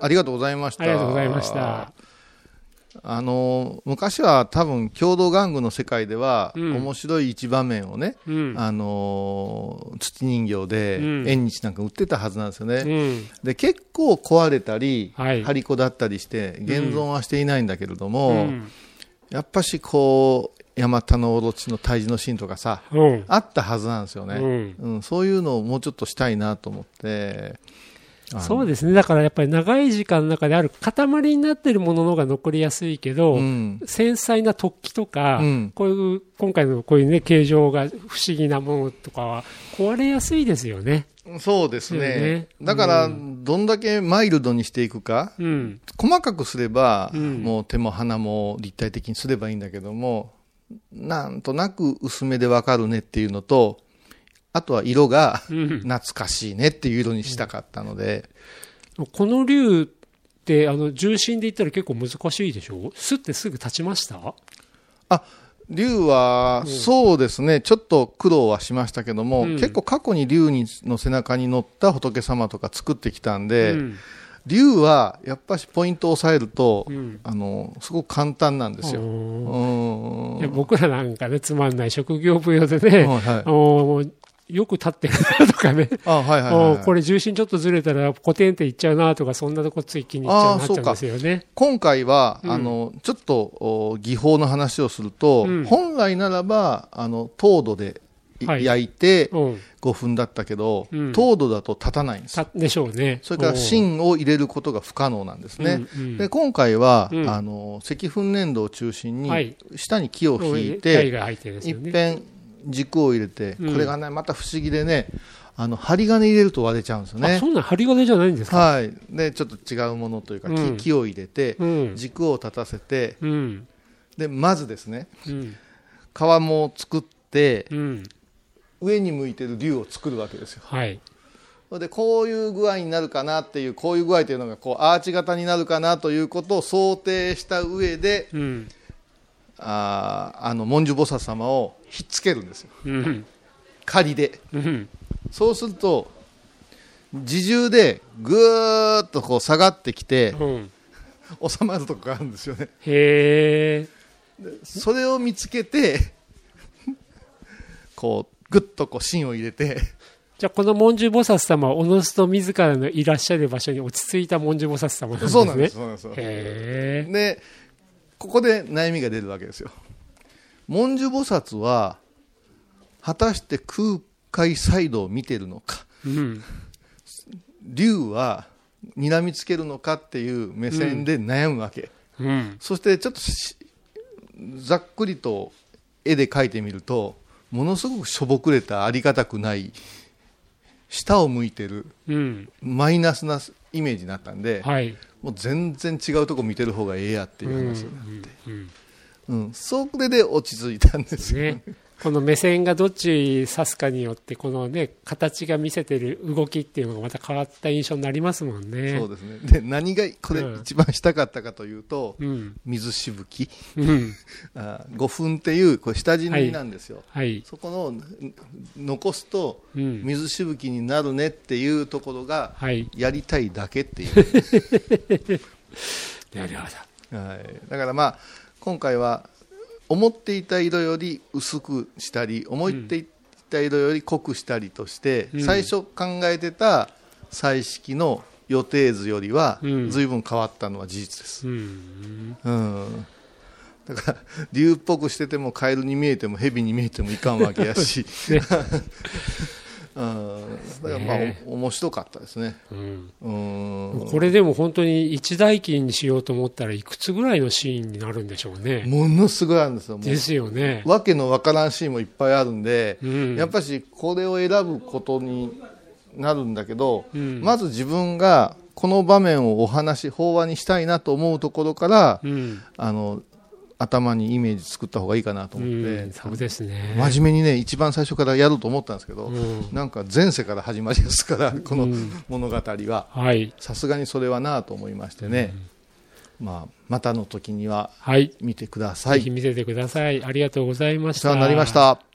ありがとうございました。ありがとうございました。あの、昔は多分、郷土玩具の世界では、うん面白い一場面をね、うん。あの、土人形でうん縁日なんか売ってたはずなんですよね。うん。で、結構壊れたり、はい張り子だったりして、現存はしていないんだけれども、うん。やっぱしこう、ヤマタノオロチの退治のシーンとかさ、うん。あったはずなんですよね。うんうん、そういうのをもうちょっとしたいなと思って、そうですね。だからやっぱり長い時間の中である塊になってるものの方が残りやすいけど、うん、繊細な突起とか、うんこういう、今回のこういうね、形状が不思議なものとかは壊れやすいですよね。そうですね。ねだから、うどんだけマイルドにしていくか、うん。細かくすれば、うんもう手も鼻も立体的にすればいいんだけども、なんとなく薄めでわかるねっていうのと、あとは色がうん。懐かしいねっていう色にしたかったので、この竜って、あの、重心で言ったら結構難しいでしょ？スってすぐ立ちました？竜は、そうですね、ちょっと苦労はしましたけども、うん。結構過去に竜にの背中に乗った仏様とか作ってきたんで、うん。竜はやっぱしポイントを押さえると、うん。あの、すごく簡単なんですよ。僕らなんかね、つまんない職業舞踊でね、はいよく立ってるなとかね、あ、はいはい、おはい。ーこれ重心ちょっとずれたらコテンっていっちゃうなとか、そんなとこつい気にいっちゃうなっちゃうんですよね。今回は、うん。あの、ちょっとお技法の話をすると、うん。本来ならば、あの、糖度でいはい。焼いてうん。5分だったけど、うん。糖度だと立たないんですでしょうね。それから芯を入れることが不可能なんですね。うんうん。で、今回は、うん。あの、赤粉粘土を中心に、はい。下に木を引い台て、が入ってるん軸を入れて、うんこれがね、また不思議でね、あの、針金入れると割れちゃうんですよあ、ねそ。んなん針金じゃないんですか？はい。で、ちょっと違うものというか、木うん木を入れて、うん。軸を立たせて、うん。で、まずですね、うん。皮も作って、うん。上に向いてる竜を作るわけですよ。はい。それで、こういう具合になるかなっていう、こういう具合というのが、こう、アーチ型になるかなということを想定した上で、うん。あーあの、文殊菩薩様をひっつけるんですよ。うん。仮で。うん。そうすると、自重でぐーっとこう下がってきて、うん。収まるとこがあるんですよね。へえ。それを見つけて、こう、ぐっとこう芯を入れて、じゃあ、この文殊菩薩様は、おのずと自らのいらっしゃる場所に落ち着いた文殊菩薩様なんですね。そうなんです、そうなんですよ。へえ。で、ここで悩みが出るわけですよ。文殊菩薩は、果たして空海サイドを見てるのか、うん。竜は睨みつけるのかっていう目線で悩むわけ。うん。そしてちょっとしざっくりと絵で描いてみると、ものすごくしょぼくれたありがたくない、下を向いてるうん。マイナスなイメージになったんで、はい。もう全然違うとこ見てる方がええやっていう話になって、うん。うんそれで落ち着いたんですよ。ね。この目線がどっち指すかによって、このね、形が見せてる動きっていうのがまた変わった印象になりますもんね。そうですね。で、何がこれうん一番したかったかというと、うん。水しぶき、うん。あ5分っていうこれ下地塗りなんですよ。はい。そこのん残すとうん。水しぶきになるねっていうところがはい。やりたいだけっていう、なるほど。はい、だからまあ今回は思っていた色より薄くしたり思っていた色より濃くしたりとして、うん。最初考えてた彩色の予定図よりはうん。随分変わったのは事実です、うん。うん。だから竜っぽくしててもカエルに見えても蛇に見えてもいかんわけやし、ね うん、だからまあ、ねお面白かったですね。うん。うんこれでも本当に一代記にしようと思ったらいくつぐらいのシーンになるんでしょうね。ものすごいあるんですよ。ですよね。わけのわからんシーンもいっぱいあるんで、うんやっぱしこれを選ぶことになるんだけど、うんまず自分がこの場面をお話、法話にしたいなと思うところから、うん。あの、頭にイメージ作った方がいいかなとう思って、ん。そうですね。真面目にね、一番最初からやろうと思ったんですけど、うんなんか前世から始まりですから、このうん物語は。はい。さすがにそれはなと思いましてね、まあ、またの時にははい。見てください。ぜひ見せてください。ありがとうございました。お世話になりまし。た。